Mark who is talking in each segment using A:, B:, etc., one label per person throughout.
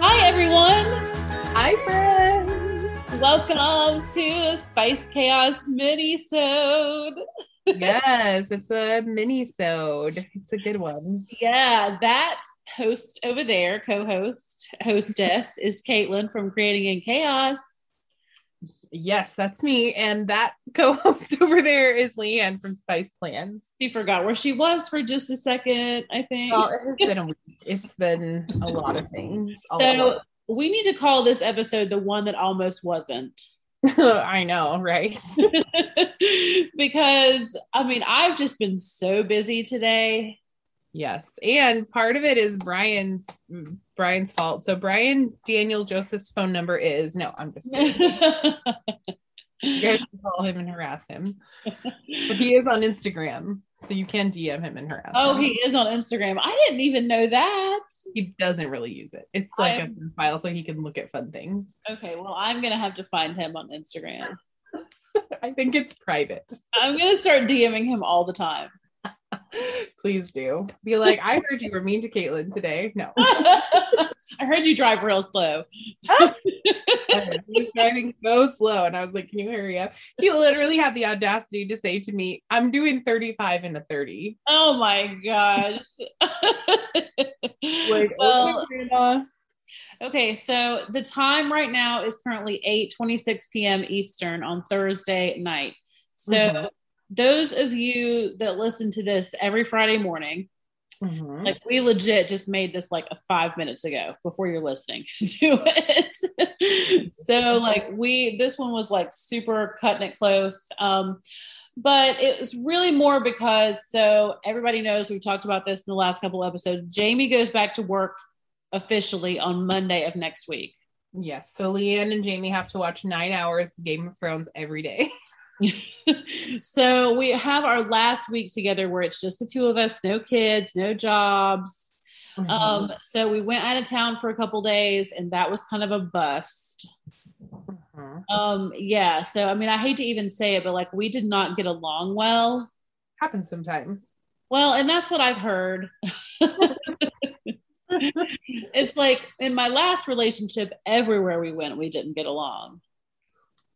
A: Hi, everyone.
B: Hi, friends.
A: Welcome to Spice Chaos Minisode.
B: yes, it's a mini-sode. It's a good one.
A: Yeah, that host over there, co-host, hostess, is Caitlin from Creating in Chaos.
B: Yes, that's me. And that co-host over there is Leanne from Spice Plans.
A: She forgot where she was for just a second, I think.
B: Well, it has been a week. It's been a lot of things.
A: so
B: lot.
A: we need to call this episode the one that almost wasn't.
B: I know, right?
A: because I mean, I've just been so busy today.
B: yes. And part of it is Brian's Brian's fault. So Brian Daniel Joseph's phone number is no, I'm just you guys can call him and harass him. But he is on Instagram. So you can DM him and harass
A: oh,
B: him.
A: Oh, he is on Instagram. I didn't even know that.
B: he doesn't really use it. It's like a
A: I'm-
B: fun file so he can look at fun things.
A: Okay, well, I'm gonna have to find him on Instagram.
B: I think it's private.
A: I'm gonna start DMing him all the time.
B: Please do. Be like, I heard you were mean to Caitlin today. No.
A: I heard you drive real slow.
B: I he was driving so slow. And I was like, Can you hurry up? He literally had the audacity to say to me, I'm doing 35 in a 30.
A: Oh my gosh.
B: Like,
A: well,
B: okay,
A: okay, so the time right now is currently 8 26 p.m. Eastern on Thursday night. So
B: Mhm.
A: Those of you that listen to this every Friday morning,
B: Mhm.
A: like we legit just made this like a five minutes ago before you're listening to it so like we this one was like super cutting it close um but it was really more because so everybody knows we've talked about this in the last couple episodes jamie goes back to work officially on monday of next week
B: Yes. So Leanne and Jamie have to watch nine hours of Game of Thrones every day.
A: so we have our last week together where it's just the two of us no kids no jobs
B: Mm-hmm.
A: Um, so we went out of town for a couple days, and that was kind of a bust.
B: Mhm.
A: Um, yeah. So I mean, I hate to even say it, but like we did not get along well.
B: Happens sometimes.
A: Well, and that's what I've heard. it's like in my last relationship, everywhere we went, we didn't get along.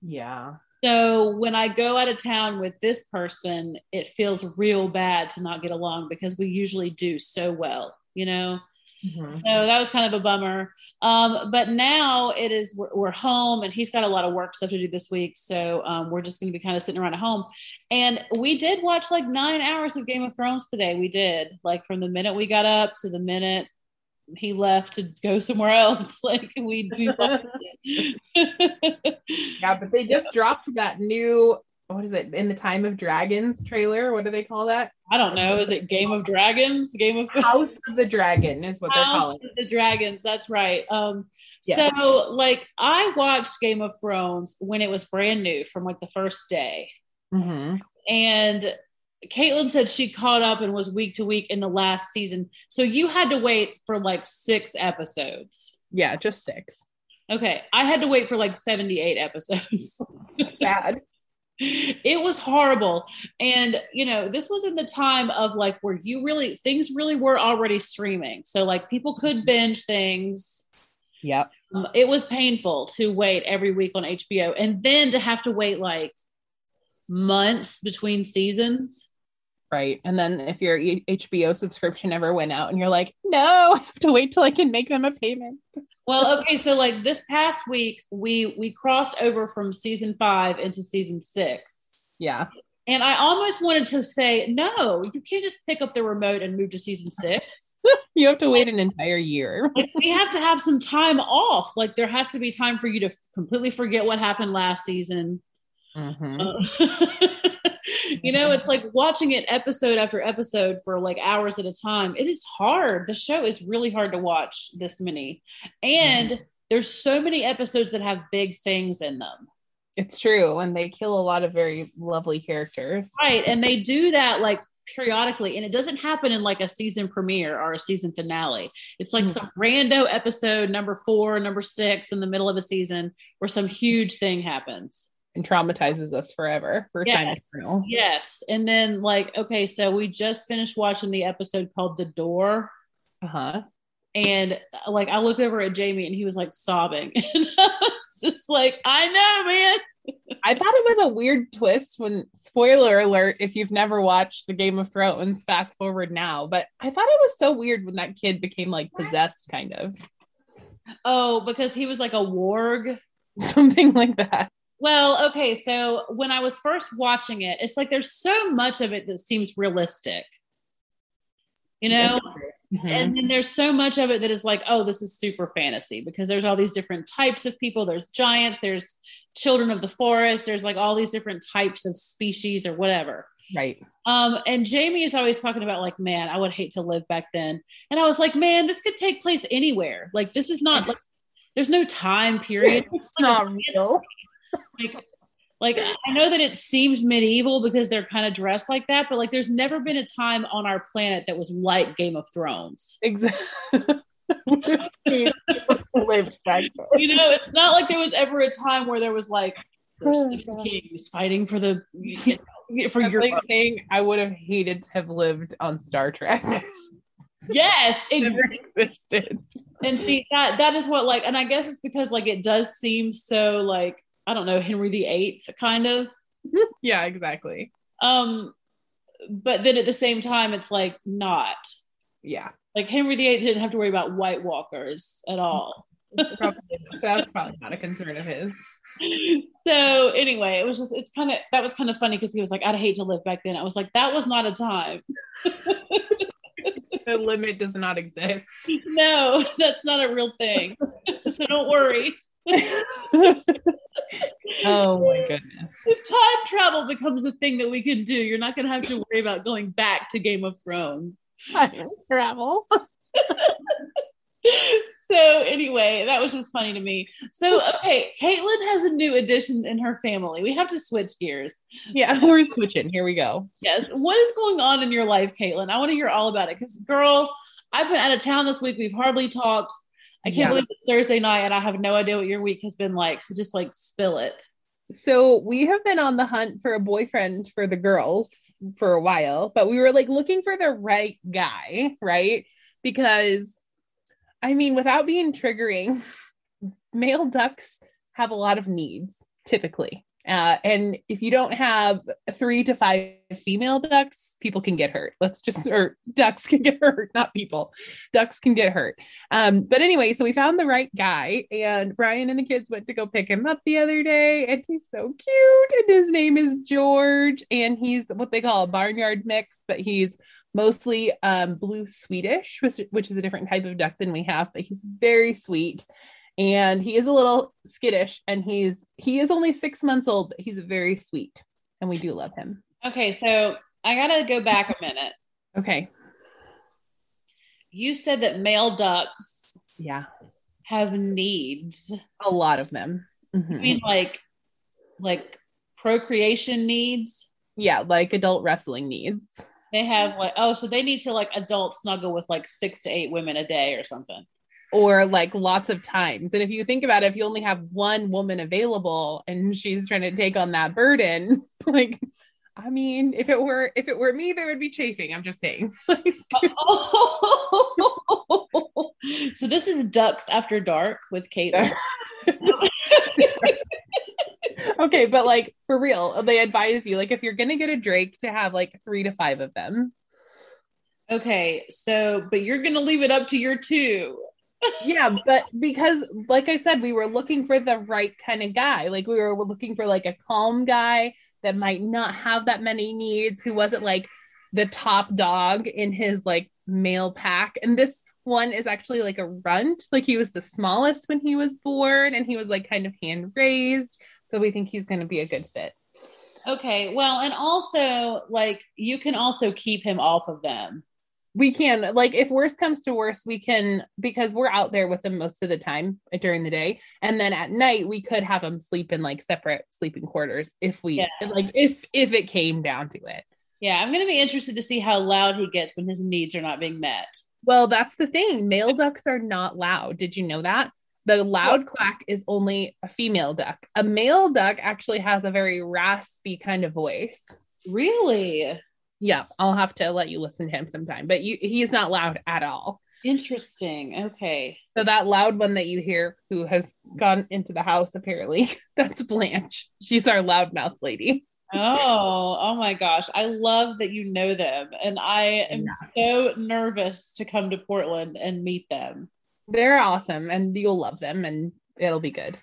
B: Yeah.
A: So when I go out of town with this person, it feels real bad to not get along because we usually do so well, you know?
B: Mhm.
A: So that was kind of a bummer. Um, but now it is, we're, we're home and he's got a lot of work stuff to do this week. So um, we're just going to be kind of sitting around at home. And we did watch like nine hours of Game of Thrones today. We did, like from the minute we got up to the minute he left to go somewhere else. Like we, we.
B: Yeah, but they just dropped that new what is it in the time of dragons trailer? What do they call that?
A: I don't know. Is it Game of Dragons? Game of
B: House of the Dragon is what they're
A: House
B: calling
A: of the Dragons. That's right. Um,
B: Yeah.
A: so like I watched Game of Thrones when it was brand new from like the first day,
B: it. hmm
A: and Caitlin said she caught up and was week to week in the last season. So you had to wait for like six episodes.
B: Yeah, just six.
A: Okay, I had to wait for like seventy-eight episodes.
B: Sad.
A: it was horrible and you know this was in the time of like where you really things really were already streaming so like people could binge things
B: Yep.
A: Um, it was painful to wait every week on hbo and then to have to wait like months between seasons
B: Right. And then if your HBO subscription ever went out and you're like, no, I have to wait till I can make them a payment.
A: well okay so like this past week we we crossed over from season five into season six
B: Yeah.
A: and i almost wanted to say no you can't just pick up the remote and move to season six
B: You have to wait an entire year.
A: like we have to have some time off. Like there has to be time for you to completely forget what happened last season.
B: Mhm.
A: Uh, you know, it's like watching it episode after episode for like hours at a time. It is hard. The show is really hard to watch this many. And there's so many episodes that have big things in them.
B: It's true. And they kill a lot of very lovely characters.
A: Right. And they do that like periodically. And it doesn't happen in like a season premiere or a season finale. It's like
B: Mhm.
A: some rando episode, number four, number six in the middle of a season where some huge thing happens.
B: And traumatizes us forever for
A: Yeah.
B: time.
A: Yes. And then, like, okay, so we just finished watching the episode called The Door.
B: Uh-huh.
A: And like, I looked over at Jamie and he was like sobbing. And I was just like, I know, man.
B: I thought it was a weird twist when spoiler alert if you've never watched the Game of Thrones, fast forward now. But I thought it was so weird when that kid became like possessed, kind of.
A: Oh, because he was like a warg.
B: Something like that.
A: Well, okay. So when I was first watching it, it's like there's so much of it that seems realistic, you know?
B: Mhm.
A: And then there's so much of it that is like, oh, this is super fantasy because there's all these different types of people. There's giants, there's children of the forest, there's like all these different types of species or whatever.
B: right.
A: Um, and Jamie is always talking about like, man, I would hate to live back then. And I was like, man, this could take place anywhere. Like, this is not like there's no time period.
B: It's not real.
A: Like like I know that it seems medieval because they're kind of dressed like that, but like there's never been a time on our planet that was like Game of Thrones.
B: Exactly. Lived back.
A: You know, it's not like there was ever a time where there was like there's
B: Oh,
A: kings fighting for the you know, for
B: That's
A: your
B: like saying I would have hated to have lived on Star Trek.
A: yes, ex-
B: existed.
A: and see that that is what like, and I guess it's because like it does seem so like I don't know Henry VIII, kind of.
B: Yeah, exactly.
A: Um, but then at the same time, it's like not
B: Yeah.
A: like Henry VIII didn't have to worry about White Walkers at all.
B: Probably, that's probably not a concern of his.
A: so anyway, it was just it's kind of that was kind of funny because he was like, I'd hate to live back then. I was like, that was not a time.
B: The limit does not exist.
A: no, that's not a real thing. so don't worry.
B: Oh my goodness.
A: If time travel becomes a thing that we can do, you're not going to have to worry about going back to Game of Thrones.
B: Time travel.
A: so anyway, that was just funny to me. So okay, Caitlin has a new addition in her family. We have to switch gears.
B: Yeah, we're switching. Here we go.
A: Yes. What is going on in your life, Caitlin? I want to hear all about it. Because girl, I've been out of town this week. We've hardly talked. I can't
B: Yeah.
A: believe it's Thursday night and I have no idea what your week has been like. So just like spill it.
B: So we have been on the hunt for a boyfriend for the girls for a while, but we were like looking for the right guy, right? Because I mean, without being triggering, male ducks have a lot of needs typically. Uh, and if you don't have three to five female ducks, people can get hurt. Let's just, or ducks can get hurt, not people. Ducks can get hurt. Um, but anyway, so we found the right guy, and Brian and the kids went to go pick him up the other day, and he's so cute. And his name is George, and he's what they call a barnyard mix, but he's mostly um, blue Swedish, which, which is a different type of duck than we have, but he's very sweet. And he is a little skittish, and he's he is only six months old, but he's very sweet, and we do love him.
A: Okay. So I got to go back a minute.
B: Okay,
A: You said that male ducks
B: yeah,
A: have needs.
B: a lot of them. Mhm.
A: I mean, like, like procreation needs.
B: yeah, like adult wrestling needs.
A: They have like, oh, so they need to like adult snuggle with like six to eight women a day or something.
B: Or like lots of times. And if you think about it, if you only have one woman available and she's trying to take on that burden, like I mean, if it were if it were me, there would be chafing. I'm just saying.
A: so this is Ducks After Dark with Caitlin.
B: okay, but like for real, they advise you like if you're gonna get a Drake to have like three to five of them.
A: Okay, so but you're gonna leave it up to your two.
B: Yeah, but because like I said, we were looking for the right kind of guy. Like we were looking for like a calm guy that might not have that many needs, who wasn't like the top dog in his like male pack. And this one is actually like a runt. Like he was the smallest when he was born and he was like kind of hand raised. So we think he's going to be a good fit.
A: Okay. Well, and also like you can also keep him off of them.
B: We can like if worst comes to worst, we can because we're out there with them most of the time during the day, and then at night we could have them sleep in like separate sleeping quarters if we
A: Yeah.
B: like if if it came down to it.
A: Yeah, I'm going to be interested to see how loud he gets when his needs are not being met.
B: Well, that's the thing. Male ducks are not loud. Did you know that? The loud quack is only a female duck. A male duck actually has a very raspy kind of voice.
A: Really
B: Yeah, I'll have to let you listen to him sometime, but you, he's not loud at all.
A: interesting. Okay.
B: So that loud one that you hear who has gone into the house apparently, that's Blanche. She's our loudmouth lady.
A: Oh, oh my gosh. I love that you know them. And I am so nervous to come to Portland and meet them.
B: They're awesome and you'll love them and it'll be good.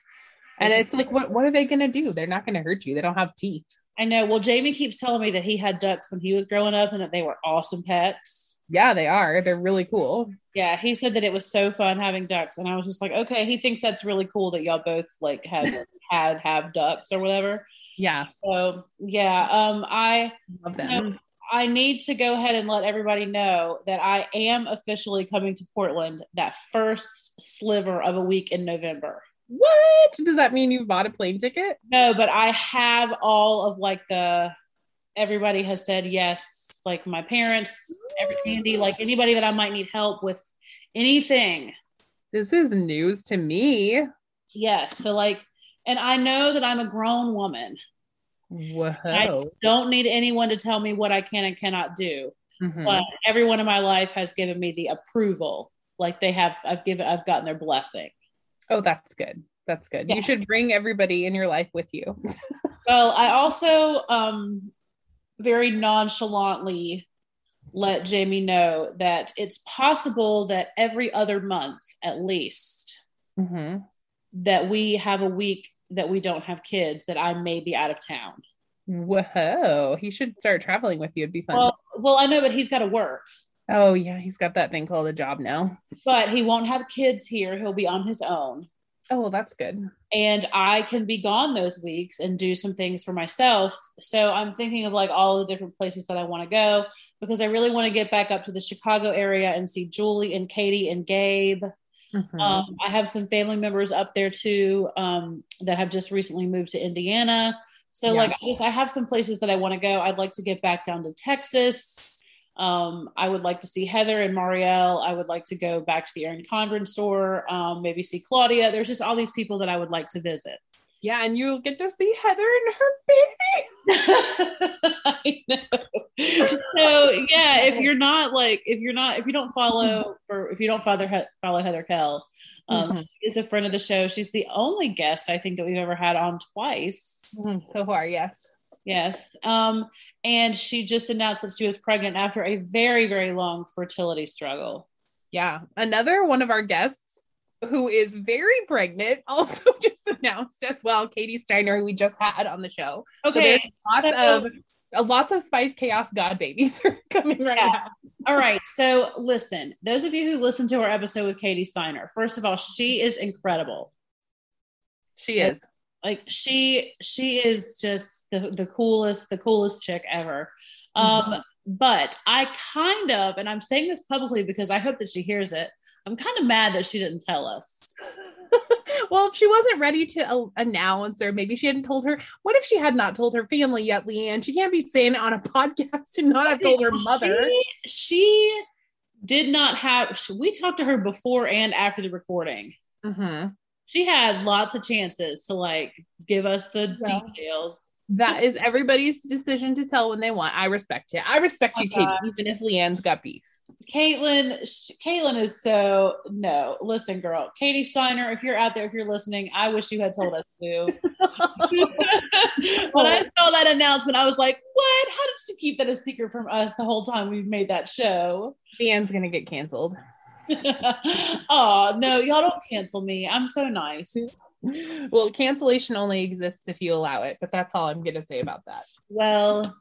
B: And it's like what what are they going to do? They're not going to hurt you. They don't have teeth.
A: I know. Well, Jamie keeps telling me that he had ducks when he was growing up and that they were awesome pets.
B: Yeah, they are. They're really cool.
A: Yeah, he said that it was so fun having ducks. And I was just like, okay, he thinks that's really cool that y'all both like have had have ducks or whatever.
B: Yeah,
A: So yeah, um, I
B: love them.
A: So I need to go ahead and let everybody know that I am officially coming to Portland that first sliver of a week in November.
B: What does that mean? You bought a plane ticket?
A: No, but I have all of like the everybody has said yes, like my parents, every Andy, like anybody that I might need help with anything.
B: This is news to me.
A: Yes. So like and I know that I'm a grown woman.
B: Whoa.
A: Don't need anyone to tell me what I can and cannot do.
B: Mhm.
A: but everyone in my life has given me the approval like they have i've given i've gotten their blessing
B: Oh, that's good. That's good. You should bring everybody in your life with you.
A: well i also um very nonchalantly let jamie know that it's possible that every other month at least
B: Mhm.
A: that we have a week that we don't have kids that i may be out of town
B: Whoa. He should start traveling with you. It'd be fun.
A: well well i know but he's got to work
B: oh, yeah. He's got that thing called a job now.
A: but he won't have kids here he'll be on his own
B: Oh, well, that's good.
A: and I can be gone those weeks and do some things for myself. So I'm thinking of like all the different places that I want to go because I really want to get back up to the Chicago area and see Julie and Katie and Gabe.
B: Mhm.
A: Um, I have some family members up there too um, that have just recently moved to Indiana. So
B: Yeah.
A: like I just I have some places that I want to go. I'd like to get back down to Texas. Um, I would like to see Heather and Marielle. I would like to go back to the Erin Condren store, um, maybe see Claudia. There's just all these people that I would like to visit.
B: yeah. And you'll get to see Heather and her baby.
A: I know. So yeah, if you're not like if you're not if you don't follow or if you don't follow follow Heather Kell, um,
B: Mhm.
A: she is a friend of the show. She's the only guest I think that we've ever had on twice.
B: So far, yes.
A: Yes. Um, and she just announced that she was pregnant after a very, very long fertility struggle.
B: Yeah. Another one of our guests who is very pregnant also just announced as well, Katie Steiner, who we just had on the show. So
A: Okay.
B: there's lots
A: so-
B: of uh, lots of spice chaos god babies are coming right
A: Yeah.
B: now.
A: all right. So listen, those of you who listened to our episode with Katie Steiner, first of all, she is incredible.
B: She is.
A: Like she she is just the, the coolest, the coolest chick ever. Um, but I kind of, and I'm saying this publicly because I hope that she hears it. I'm kind of mad that she didn't tell us.
B: well, if she wasn't ready to uh, announce, or maybe she hadn't told her, what if she had not told her family yet, Leanne? She can't be saying it on a podcast and not have told her mother.
A: She, she did not have. We talked to her before and after the recording.
B: Mhm.
A: She had lots of chances to like give us the
B: Yeah.
A: details.
B: That is everybody's decision to tell when they want. I respect it. I respect
A: Oh,
B: you, Katie, even if Leanne's got beef.
A: Caitlin, sh- Caitlin is so no. Listen, girl, Katie Steiner, if you're out there, if you're listening, I wish you had told us to. when I saw that announcement, I was like, "What? How did she keep that a secret from us the whole time we've made that show?"
B: Leanne's gonna get canceled.
A: oh no, y'all don't cancel me. I'm so nice.
B: Well, cancellation only exists if you allow it, but that's all I'm gonna say about that.
A: Well,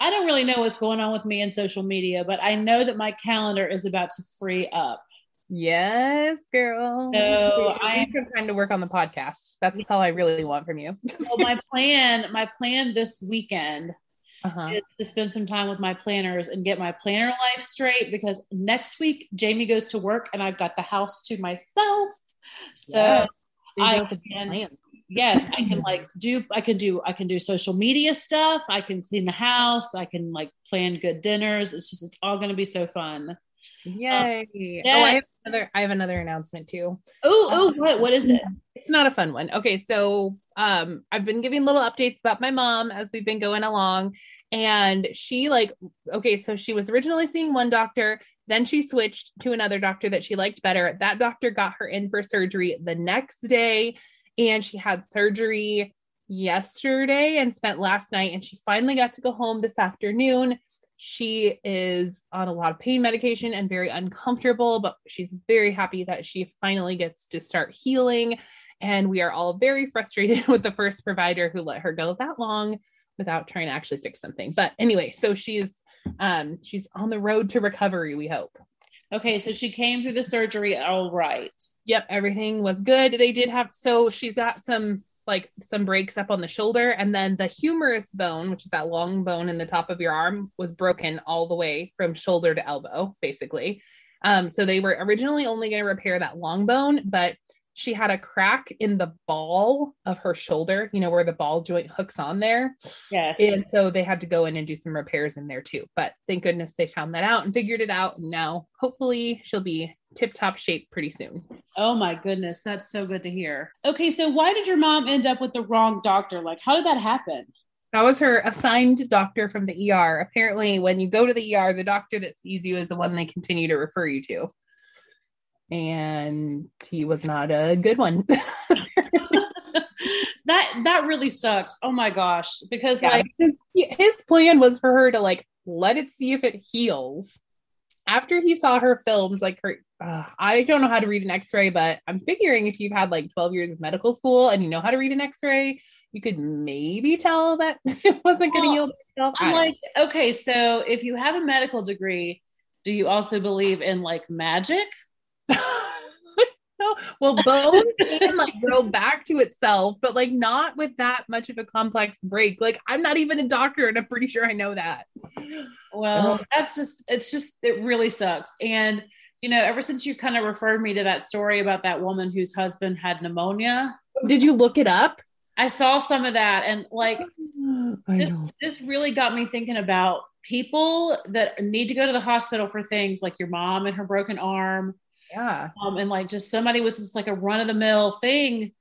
A: I don't really know what's going on with me in social media, but I know that my calendar is about to free up.
B: Yes, girl.
A: So
B: I am trying to work on the podcast. That's all I really want from you.
A: well, my plan, my plan this weekend
B: Uh-huh.
A: is to spend some time with my planners and get my planner life straight because next week Jamie goes to work and I've got the house to myself. So
B: Yeah.
A: I can- yes, I can like do I can do I can do social media stuff. I can clean the house. I can like plan good dinners. It's just it's all gonna be so fun.
B: Yay.
A: yeah.
B: Oh, I have another I have another announcement too.
A: Oh, oh, what what is it?
B: It's not a fun one. Okay, so um I've been giving little updates about my mom as we've been going along and she like okay, so she was originally seeing one doctor, then she switched to another doctor that she liked better. That doctor got her in for surgery the next day and she had surgery yesterday and spent last night and she finally got to go home this afternoon she is on a lot of pain medication and very uncomfortable, but she's very happy that she finally gets to start healing. And we are all very frustrated with the first provider who let her go that long without trying to actually fix something. But anyway, so she's um she's on the road to recovery, we hope.
A: Okay, so she came through the surgery all right.
B: Yep, everything was good. They did have so she's got some like some breaks up on the shoulder and then the humerus bone, which is that long bone in the top of your arm was broken all the way from shoulder to elbow basically. Um so they were originally only going to repair that long bone, but she had a crack in the ball of her shoulder, you know, where the ball joint hooks on there.
A: Yes.
B: And so they had to go in and do some repairs in there too. But thank goodness they found that out and figured it out. And now hopefully she'll be tip top shape pretty soon.
A: Oh my goodness, that's so good to hear. Okay, so why did your mom end up with the wrong doctor? Like, how did that happen?
B: That was her assigned doctor from the ER. Apparently, when you go to the ER, the doctor that sees you is the one they continue to refer you to. And he was not a good one.
A: that that really sucks. Oh my gosh, because
B: Yeah,
A: like
B: his plan was for her to like let it see if it heals. After he saw her films, like her, uh, I don't know how to read an X-ray, but I'm figuring if you've had like 12 years of medical school and you know how to read an X-ray, you could maybe tell that it wasn't going to
A: Well,
B: heal itself.
A: I'm like, okay, so if you have a medical degree, do you also believe in like magic?
B: No. Well, bone can like grow back to itself, but like not with that much of a complex break. Like I'm not even a doctor, and I'm pretty sure I know that.
A: Well, that's just it's just it really sucks. And you know, ever since you kind of referred me to that story about that woman whose husband had pneumonia,
B: Did you look it up?
A: I saw some of that and like this, this really got me thinking about people that need to go to the hospital for things like your mom and her broken arm
B: Yeah.
A: um, and like just somebody with just like a run of the mill thing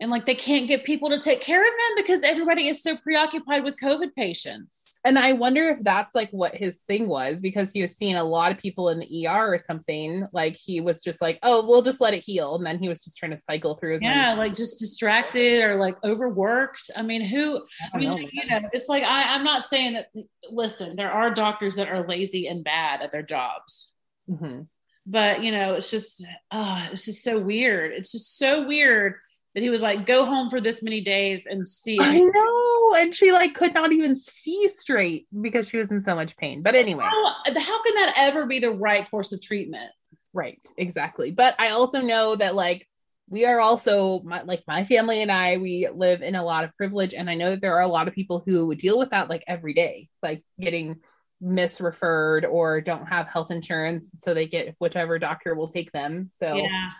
A: and like they can't get people to take care of them because everybody is so preoccupied with covid patients
B: And I wonder if that's like what his thing was because he was seeing a lot of people in the ER or something. Like he was just like, oh, we'll just let it heal. And then he was just trying to cycle through his
A: yeah like just distracted or like overworked i mean who
B: I
A: I mean,
B: know,
A: you know, it's like I, I'm not saying that. Listen, there are doctors that are lazy and bad at their jobs,
B: Mhm.
A: But you know, it's just, uh, it's just so weird. It's just so weird that he was like, go home for this many days and see.
B: I know. And she like could not even see straight because she was in so much pain. But anyway.
A: How, how can that ever be the right course of treatment?
B: Right, exactly. But I also know that like we are also my, like my family and I we live in a lot of privilege and I know that there are a lot of people who deal with that like every day, like getting misreferred or don't have health insurance so they get whichever doctor will take them. So
A: Yeah,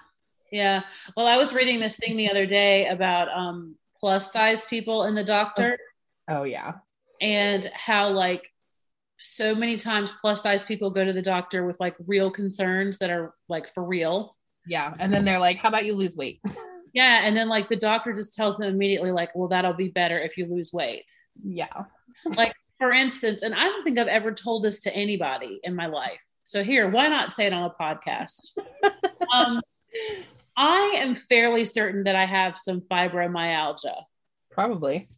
A: yeah. Well, I was reading this thing the other day about um, plus size people in the doctor.
B: oh yeah.
A: and how like so many times plus size people go to the doctor with like real concerns that are like for real
B: Yeah. And then they're like, how about you lose weight?
A: yeah and then like the doctor just tells them immediately like well that'll be better if you lose weight
B: yeah.
A: For instance and i don't think i've ever told this to anybody in my life. So here why not say it on a podcast? Um i am fairly certain that i have some fibromyalgia.
B: Probably.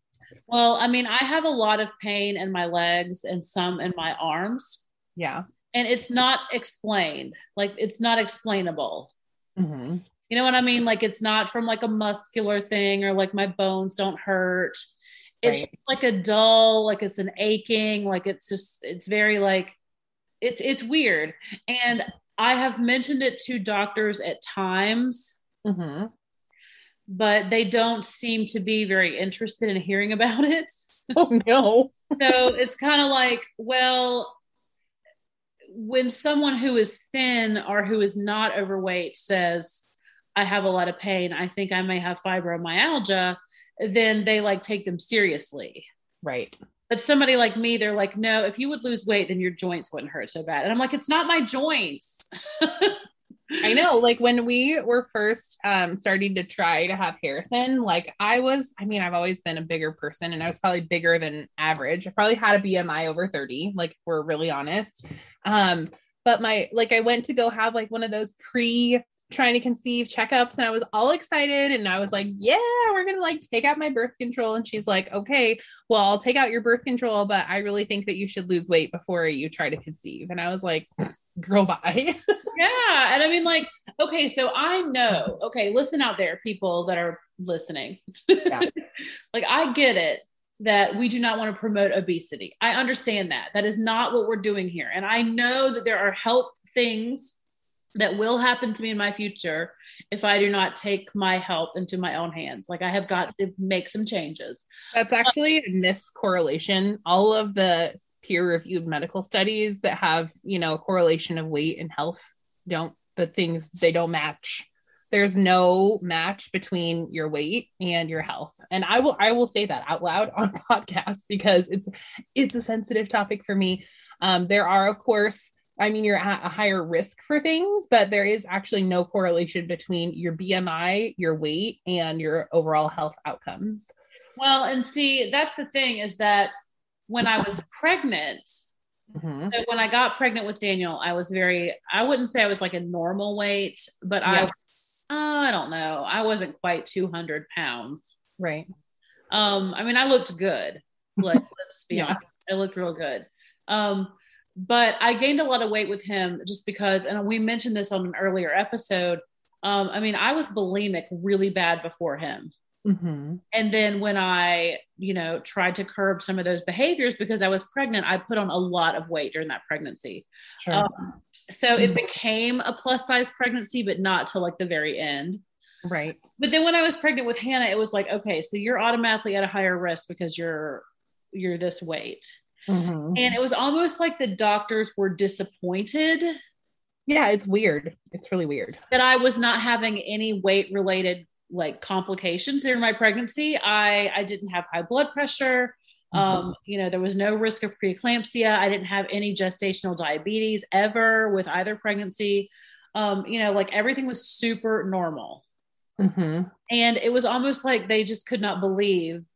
A: well i mean i have a lot of pain in my legs and some in my arms.
B: Yeah.
A: and it's not explained. Like it's not explainable.
B: Hmm
A: you know what i mean? Like it's not from like a muscular thing or like my bones don't hurt it's
B: Right.
A: like a dull like it's an aching like it's just it's very like it's it's weird and I have mentioned it to doctors at times,
B: Mm-hmm.
A: but they don't seem to be very interested in hearing about it.
B: Oh no.
A: so it's kind of like, well, when someone who is thin or who is not overweight says, I have a lot of pain, I think I may have fibromyalgia, then they like take them seriously.
B: Right.
A: But somebody like me, they're like, no, if you would lose weight, then your joints wouldn't hurt so bad. And I'm like, it's not my joints.
B: I know. Like when we were first um, starting to try to have Harrison, like I was, I mean, I've always been a bigger person and I was probably bigger than average. I probably had a BMI over 30, like we're really honest. Um, but my, like I went to go have like one of those pre trying to conceive checkups and I was all excited and I was like, yeah, we're going to like take out my birth control. And she's like, okay, well, I'll take out your birth control, but I really think that you should lose weight before you try to conceive. And I was like, girl, bye.
A: yeah. And I mean, like, okay, so I know, okay, listen out there, people that are listening.
B: Yeah.
A: like, I get it that we do not want to promote obesity. I understand that. That is not what we're doing here. And I know that there are health things that will happen to me in my future if I do not take my health into my own hands. Like I have got to make some changes.
B: That's actually a miscorrelation. All of the peer reviewed medical studies that have, you know, a correlation of weight and health don't, the things they don't match. There's no match between your weight and your health. And I will I will say that out loud on podcasts because it's it's a sensitive topic for me. Um, there are of course I mean, you're at a higher risk for things, but there is actually no correlation between your BMI, your weight, and your overall health outcomes.
A: Well, and see, that's the thing is that when I was pregnant,
B: Mhm.
A: so when I got pregnant with Daniel, I was very, I wouldn't say I was like a normal weight, but I,
B: Yeah.
A: was, uh, I don't know. I wasn't quite 200 pounds.
B: Right.
A: Um, I mean, I looked good. Like, let's be
B: Yeah.
A: honest, I looked real good. Um, but I gained a lot of weight with him just because, and we mentioned this on an earlier episode. Um, I mean, I was bulimic really bad before him.
B: Mhm.
A: And then when I, you know, tried to curb some of those behaviors because I was pregnant, I put on a lot of weight during that pregnancy.
B: Sure.
A: Um, so it became a plus size pregnancy, but not till like the very end.
B: right.
A: But then when I was pregnant with Hannah, it was like, okay, so you're automatically at a higher risk because you're you're this weight.
B: Mhm.
A: And it was almost like the doctors were disappointed
B: Yeah, it's weird. It's really weird.
A: that I was not having any weight related like complications during my pregnancy. I I didn't have high blood pressure. Um, you know, there was no risk of preeclampsia. I didn't have any gestational diabetes ever with either pregnancy. Um, you know, like everything was super normal.
B: Mhm.
A: And it was almost like they just could not believe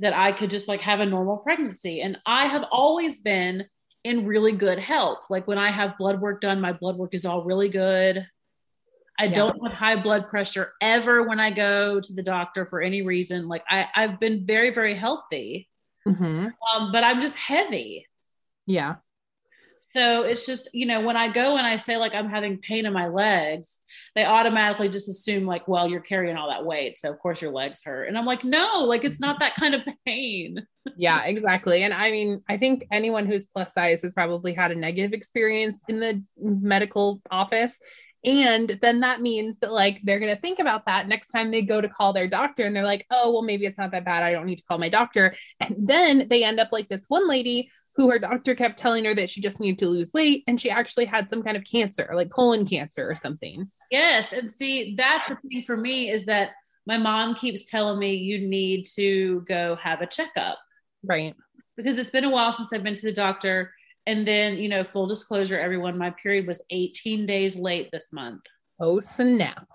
A: that I could just like have a normal pregnancy. And I have always been in really good health. Like when I have blood work done, my blood work is all really good. I
B: Yeah.
A: don't have high blood pressure ever when I go to the doctor for any reason. Like I, I've been very, very healthy.
B: Mhm.
A: Um, but I'm just heavy.
B: Yeah.
A: So it's just, you know, when I go and I say like I'm having pain in my legs, they automatically just assume like, well, you're carrying all that weight. So of course your legs hurt. And I'm like, no, like it's not that kind of pain.
B: Yeah, exactly. And I mean, I think anyone who's plus size has probably had a negative experience in the medical office. And then that means that like they're going to think about that next time they go to call their doctor and they're like, oh, well, maybe it's not that bad. I don't need to call my doctor. And then they end up like this one lady who her doctor kept telling her that she just needed to lose weight and she actually had some kind of cancer, like colon cancer or something.
A: Yes. And see, that's the thing for me is that my mom keeps telling me you need to go have a checkup
B: Right.
A: because it's been a while since I've been to the doctor. And then, you know, full disclosure, everyone, my period was 18 days late this month.
B: Oh, snap.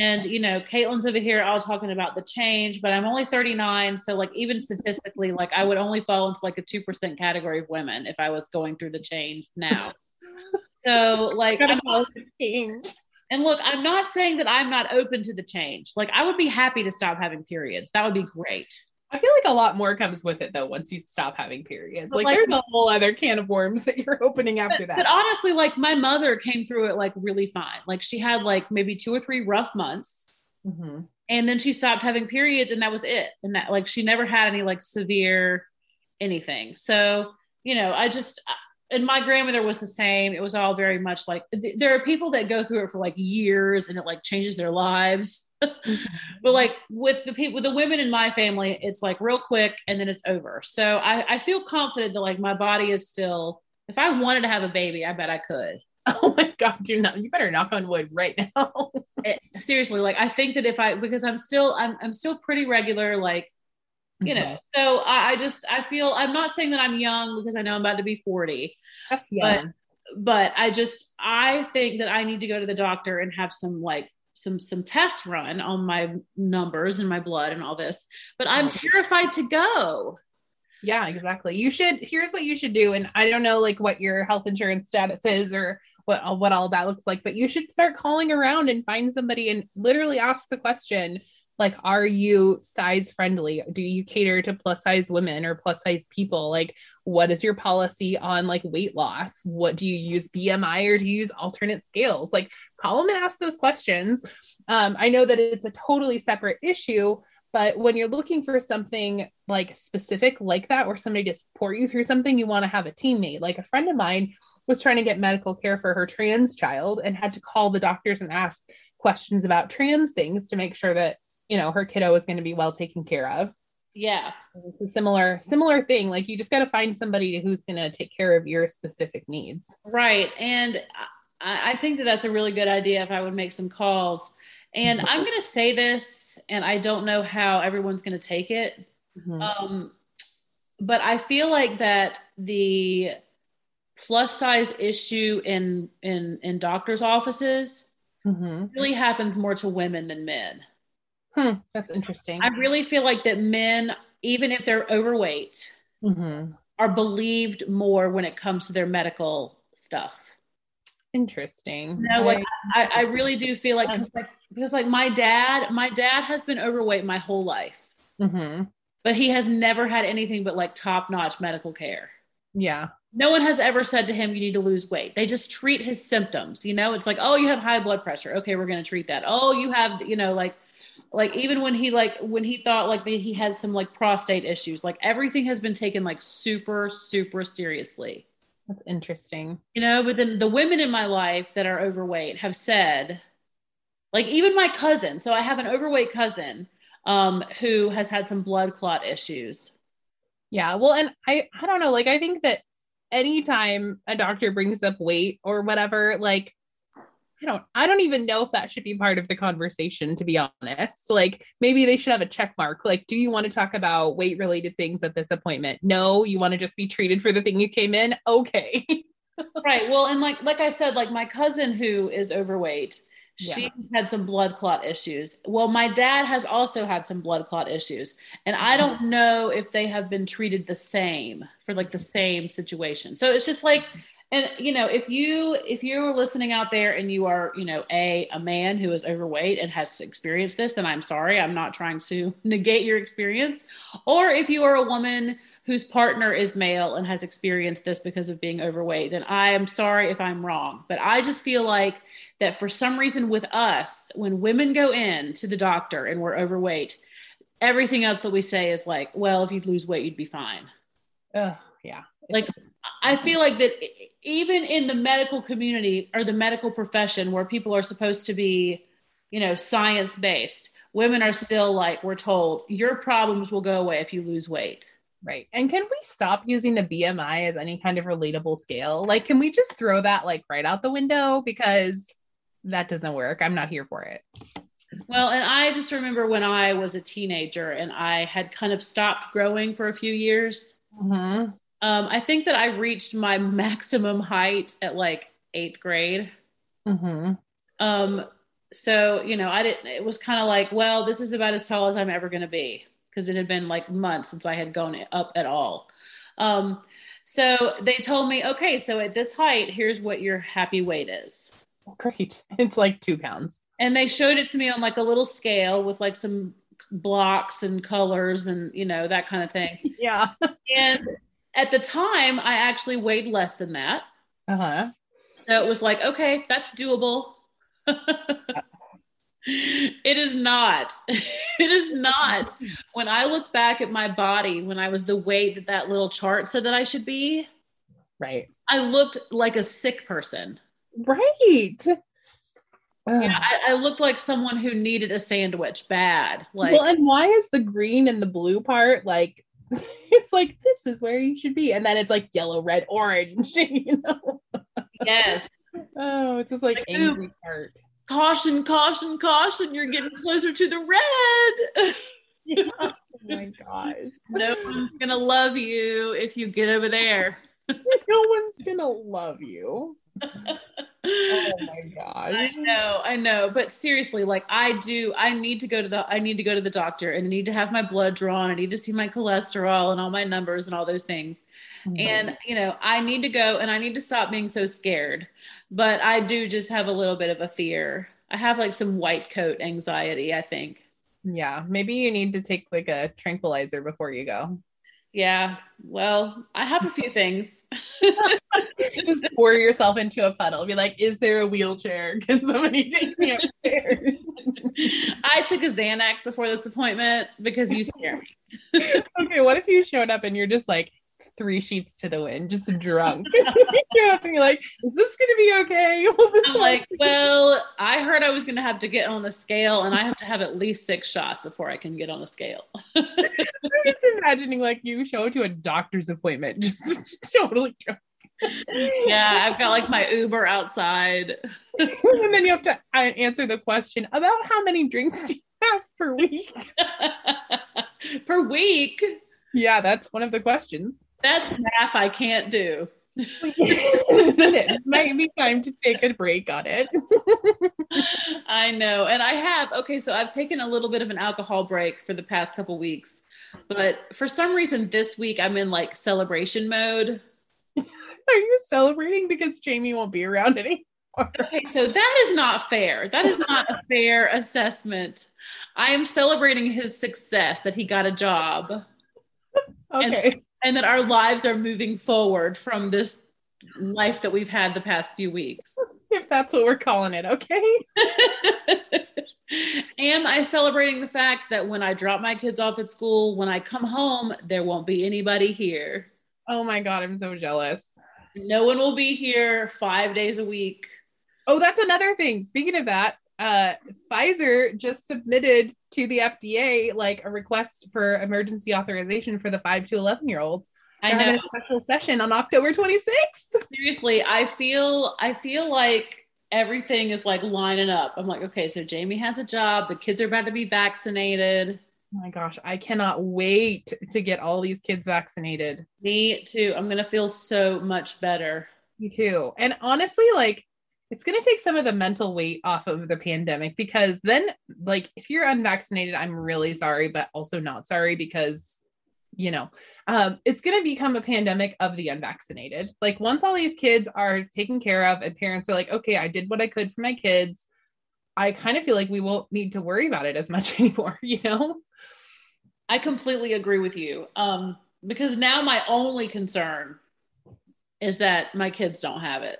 A: And, you know, Caitlin's over here all talking about the change, but I'm only 39. So, like, even statistically, like, I would only fall into like a 2% category of women if I was going through the change now. So, like, I'm not, and look, I'm not saying that I'm not open to the change. Like, I would be happy to stop having periods. That would be great.
B: I feel like a lot more comes with it though once you stop having periods. Like,
A: like-
B: there's a whole other can of worms that you're opening after
A: But,
B: that.
A: but honestly, like, my mother came through it like really fine. Like, she had like maybe two or three rough months.
B: Mhm.
A: and then she stopped having periods and that was it and that like she never had any like severe anything so you know i just and my grandmother was the same. It was all very much like th- there are people that go through it for like years and it like changes their lives. but like with the people, with the women in my family, it's like real quick and then it's over. So I, I feel confident that like my body is still. If I wanted to have a baby, I bet I could.
B: Oh my god, do not! You better knock on wood right now.
A: it, seriously, like I think that if I because I'm still I'm I'm still pretty regular, like you know. Mm-hmm. So I, I, just I feel I'm not saying that I'm young because I know I'm about to be 40, but but I just I think that I need to go to the doctor and have some like some some tests run on my numbers and my blood and all this. But I'm terrified to go.
B: Yeah, exactly. You should here's what you should do and I don't know like what your health insurance status is or what what all that looks like, but you should start calling around and find somebody and literally ask the question like are you size friendly? Do you cater to plus size women or plus size people? Like what is your policy on like weight loss? What do you use bmi or do you use alternate scales? Like call them and ask those questions. Um, i know that it's a totally separate issue but when you're looking for something like specific like that or somebody to support you through something you want to have a teammate. Like a friend of mine was trying to get medical care for her trans child and had to call the doctors and ask questions about trans things to make sure that you know her kiddo is going to be well taken care of.
A: Yeah.
B: It's a similar similar thing like you just got to find somebody who's going to take care of your specific needs.
A: Right and I, I, think that that's a really good idea if i would make some calls. And i'm going to say this and i don't know how everyone's going to take it. Mm-hmm. um, but i feel like that the plus size issue in in in doctors offices mm-hmm. really happens more to women than men
B: Hmm, that's interesting.
A: I really feel like that men, even if they're overweight, mm-hmm. are believed more when it comes to their medical stuff.
B: Interesting.
A: no, like I, I really do feel like because like because like my dad, my dad has been overweight my whole life, mm-hmm. but he has never had anything but like top notch medical care.
B: Yeah.
A: No one has ever said to him, you need to lose weight. They just treat his symptoms. You know, it's like, oh, you have high blood pressure. Okay, we're going to treat that. Oh, you have, you know, like like even when he like when he thought like he had some like prostate issues like everything has been taken like super super seriously.
B: That's interesting.
A: You know but then the women in my life that are overweight have said like even my cousin so i have an overweight cousin um who has had some blood clot issues.
B: Yeah well and i i don't know like i think that anytime a doctor brings up weight or whatever like I don't I don't even know if that should be part of the conversation to be honest. Like maybe they should have a check mark. Like do you want to talk about weight related things at this appointment? No, you want to just be treated for the thing you came in? Okay.
A: right. Well, and like like I said like my cousin who is overweight, yeah. she's had some blood clot issues. Well, my dad has also had some blood clot issues, and I mm-hmm. don't know if they have been treated the same for like the same situation. So it's just like and you know if you if you're listening out there and you are you know a a man who is overweight and has experienced this then i'm sorry. I'm not trying to negate your experience. Or if you are a woman whose partner is male and has experienced this because of being overweight then i am sorry if i'm wrong. But i just feel like that for some reason with us when women go in to the doctor and we're overweight everything else that we say is like well if you'd lose weight you'd be fine.
B: Ugh, yeah
A: like I feel like that even in the medical community or the medical profession where people are supposed to be, you know, science based, women are still like we're told your problems will go away if you lose weight.
B: Right. And can we stop using the BMI as any kind of relatable scale? Like can we just throw that like right out the window because that doesn't work. I'm not here for it.
A: Well, and I just remember when I was a teenager and I had kind of stopped growing for a few years. Mm-hmm. Um, I think that I reached my maximum height at like eighth grade. Mm-hmm. Um, so you know, I didn't. It was kind of like, well, this is about as tall as I'm ever going to be because it had been like months since I had gone up at all. Um, so they told me, okay, so at this height, here's what your happy weight is.
B: Great. It's like two pounds.
A: And they showed it to me on like a little scale with like some blocks and colors and you know that kind of thing.
B: Yeah.
A: and at the time, I actually weighed less than that. Uh huh. So it was like, okay, that's doable. it is not. it is not. When I look back at my body, when I was the weight that that little chart said that I should be,
B: right?
A: I looked like a sick person.
B: Right.
A: Yeah, I, I, looked like someone who needed a sandwich bad. Like,
B: well, and why is the green and the blue part like? It's like this is where you should be, and then it's like yellow, red, orange. You know?
A: Yes.
B: oh, it's just like, like angry ooh, part.
A: Caution! Caution! Caution! You're getting closer to the red.
B: yeah. Oh my gosh!
A: No one's gonna love you if you get over there.
B: no one's gonna love you oh my god
A: i know i know but seriously like i do i need to go to the i need to go to the doctor and i need to have my blood drawn i need to see my cholesterol and all my numbers and all those things. Mm-hmm. and you know i need to go and i need to stop being so scared but i do just have a little bit of a fear. I have like some white coat anxiety i think.
B: Yeah maybe you need to take like a tranquilizer before you go
A: yeah. Well, I have a few things.
B: Just pour yourself into a puddle. Be like, is there a wheelchair? Can somebody take me upstairs?
A: I took a Xanax before this appointment because you scare me.
B: okay, what if you showed up and you're just like, three sheets to the wind, just drunk. you're up and you're like, is this gonna be okay?
A: I'm like, well, I heard I was gonna have to get on the scale and I have to have at least six shots before I can get on the scale.
B: I'm just imagining like you show to a doctor's appointment, just, just totally drunk.
A: yeah, I've got like my Uber outside.
B: and then you have to uh, answer the question about how many drinks do you have per week?
A: per week?
B: Yeah, that's one of the questions.
A: That's math I can't do.
B: it might be time to take a break on it.
A: I know. And I have, okay, so I've taken a little bit of an alcohol break for the past couple weeks. But for some reason this week I'm in like celebration mode.
B: Are you celebrating because Jamie won't be around anymore?
A: Okay, so that is not fair. That is not a fair assessment. I am celebrating his success that he got a job.
B: Okay.
A: And and that our lives are moving forward from this life that we've had the past few weeks.
B: If that's what we're calling it, okay?
A: Am I celebrating the fact that when I drop my kids off at school, when I come home, there won't be anybody here?
B: Oh my God, I'm so jealous.
A: No one will be here five days a week.
B: Oh, that's another thing. Speaking of that, uh, Pfizer just submitted to the FDA like a request for emergency authorization for the five to 11 year olds.
A: I know a
B: special session on October 26th.
A: Seriously, I feel I feel like everything is like lining up. I'm like, okay, so Jamie has a job. The kids are about to be vaccinated.
B: Oh my gosh, I cannot wait to get all these kids vaccinated.
A: Me too. I'm gonna feel so much better.
B: Me too. And honestly, like it's going to take some of the mental weight off of the pandemic because then like if you're unvaccinated i'm really sorry but also not sorry because you know um, it's going to become a pandemic of the unvaccinated. Like once all these kids are taken care of and parents are like okay i did what i could for my kids i kind of feel like we won't need to worry about it as much anymore you know?
A: I completely agree with you um, because now my only concern is that my kids don't have it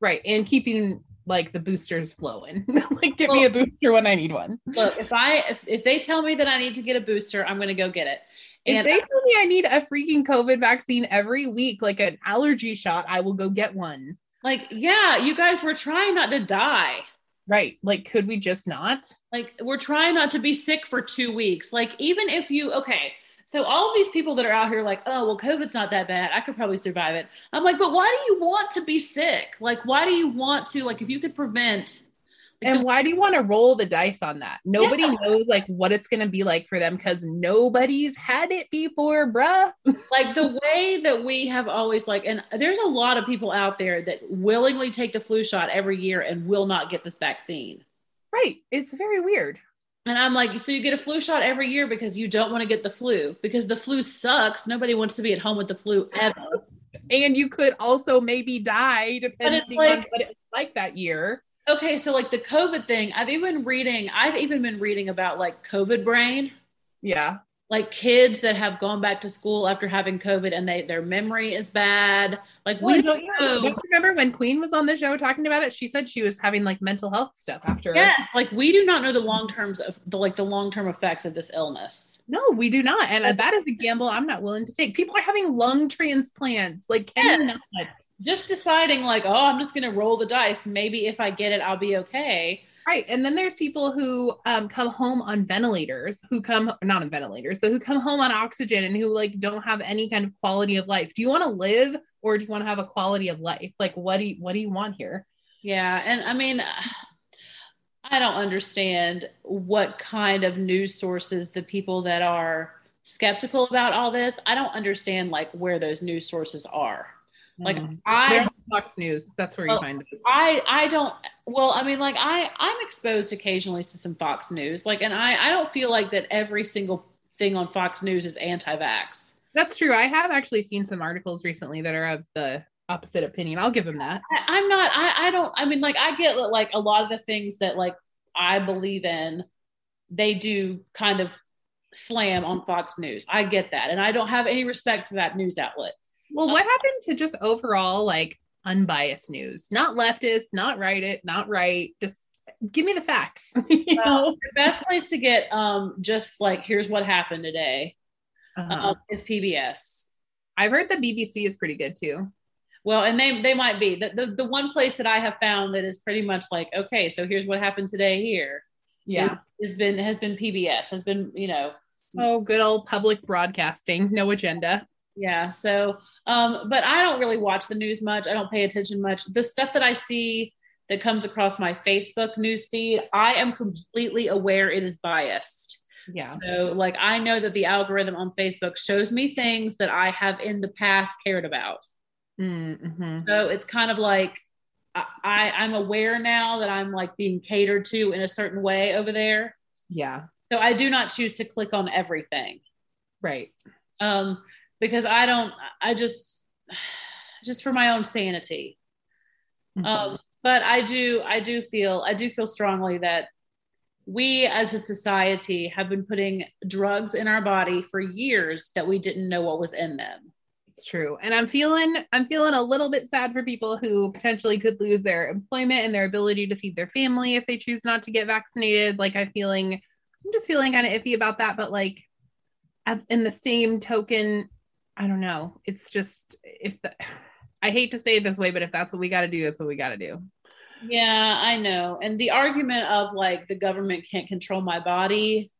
B: Right. And keeping like the boosters flowing. like get well, me a booster when I need one.
A: Look, if I if, if they tell me that I need to get a booster, I'm gonna go get it.
B: And if they tell me I need a freaking COVID vaccine every week, like an allergy shot, I will go get one.
A: Like, yeah, you guys were trying not to die.
B: Right. Like, could we just not?
A: Like, we're trying not to be sick for two weeks. Like, even if you, okay, so all of these people that are out here like, oh, well, COVID's not that bad. I could probably survive it. I'm like, but why do you want to be sick? Like, why do you want to, like, if you could prevent
B: and why do you want to roll the dice on that? Nobody yeah. knows like what it's going to be like for them because nobody's had it before, bruh.
A: like the way that we have always like, and there's a lot of people out there that willingly take the flu shot every year and will not get this vaccine.
B: Right. It's very weird.
A: And I'm like, so you get a flu shot every year because you don't want to get the flu because the flu sucks. Nobody wants to be at home with the flu ever.
B: and you could also maybe die depending like, on what it's like that year.
A: Okay, so like the COVID thing, I've even reading, I've even been reading about like COVID brain.
B: Yeah.
A: Like kids that have gone back to school after having COVID and they their memory is bad. Like we
B: don't, you, don't remember when Queen was on the show talking about it? She said she was having like mental health stuff after.
A: Yes, like we do not know the long terms of the like the long term effects of this illness.
B: No, we do not, and that is a gamble I'm not willing to take. People are having lung transplants. Like, can yes. not?
A: Just deciding like, oh, I'm just gonna roll the dice. Maybe if I get it, I'll be okay
B: Right. And then there's people who um, come home on ventilators, who come not on ventilators, but who come home on oxygen and who like don't have any kind of quality of life. Do you want to live or do you want to have a quality of life? Like what do you what do you want here?
A: Yeah. And I mean I don't understand what kind of news sources the people that are skeptical about all this, I don't understand like where those news sources are. Like mm. I
B: Fox News, that's where well, you find
A: this. I I don't well, I mean like I I'm exposed occasionally to some Fox News. Like and I I don't feel like that every single thing on Fox News is anti-vax.
B: That's true. I have actually seen some articles recently that are of the opposite opinion. I'll give them that.
A: I, am not I I don't I mean like I get like a lot of the things that like I believe in they do kind of slam on Fox News. I get that. And I don't have any respect for that news outlet.
B: Well, what happened to just overall like unbiased news? Not leftist, not right it, not right. Just give me the facts.
A: well, the best place to get um just like here's what happened today uh-huh. um, is PBS.
B: I've heard the BBC is pretty good too.
A: Well, and they they might be the, the the one place that I have found that is pretty much like okay, so here's what happened today here.
B: Yeah,
A: has been has been PBS has been you know
B: oh good old public broadcasting, no agenda
A: yeah so um but i don't really watch the news much i don't pay attention much the stuff that i see that comes across my facebook news feed i am completely aware it is biased
B: yeah
A: so like i know that the algorithm on facebook shows me things that i have in the past cared about
B: mm-hmm.
A: so it's kind of like I, I'm aware now that I'm like being catered to in a certain way over there.
B: Yeah.
A: So I do not choose to click on everything.
B: Right.
A: Um, because I don't, I just, just for my own sanity. Mm-hmm. Um, but I do, I do feel, I do feel strongly that we as a society have been putting drugs in our body for years that we didn't know what was in them.
B: It's true. And I'm feeling I'm feeling a little bit sad for people who potentially could lose their employment and their ability to feed their family if they choose not to get vaccinated. Like I'm feeling I'm just feeling kind of iffy about that, but like in the same token, I don't know. It's just if the, I hate to say it this way, but if that's what we got to do, that's what we got to do.
A: Yeah, I know. And the argument of like the government can't control my body,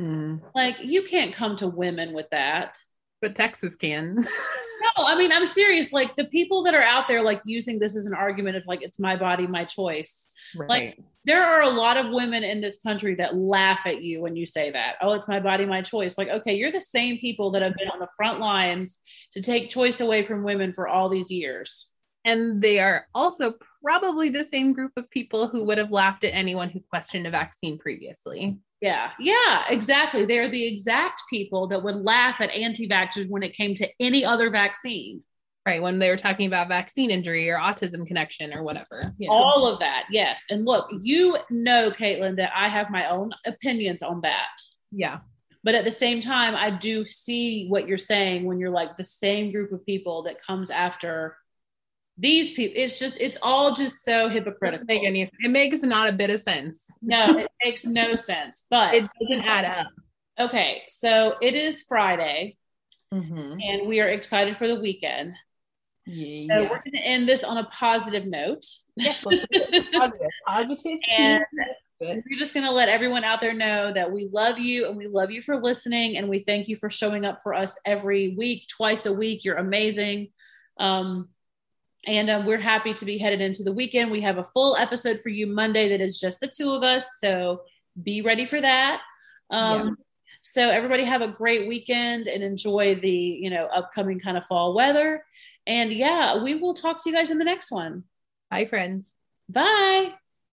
B: mm.
A: like you can't come to women with that.
B: But Texas can.
A: no, I mean, I'm serious. Like the people that are out there, like using this as an argument of like, it's my body, my choice. Right. Like there are a lot of women in this country that laugh at you when you say that. Oh, it's my body, my choice. Like, okay, you're the same people that have been on the front lines to take choice away from women for all these years.
B: And they are also probably the same group of people who would have laughed at anyone who questioned a vaccine previously.
A: Yeah, yeah, exactly. They're the exact people that would laugh at anti vaxxers when it came to any other vaccine.
B: Right. When they were talking about vaccine injury or autism connection or whatever.
A: All of that. Yes. And look, you know, Caitlin, that I have my own opinions on that.
B: Yeah.
A: But at the same time, I do see what you're saying when you're like the same group of people that comes after these people. It's just, it's all just so hypocritical.
B: Make any, it makes not a bit of sense.
A: no, it makes no sense, but
B: it doesn't add up.
A: Okay. So it is Friday.
B: Mm-hmm.
A: And we are excited for the weekend.
B: Yeah.
A: So we're going to end this on a positive note.
B: Yeah, positive. positive.
A: and we're just going to let everyone out there know that we love you and we love you for listening and we thank you for showing up for us every week, twice a week. You're amazing. Um, and um, we're happy to be headed into the weekend. We have a full episode for you Monday that is just the two of us. So be ready for that. Um, yeah. So everybody have a great weekend and enjoy the, you know, upcoming kind of fall weather. And yeah, we will talk to you guys in the next one.
B: Bye, friends.
A: Bye.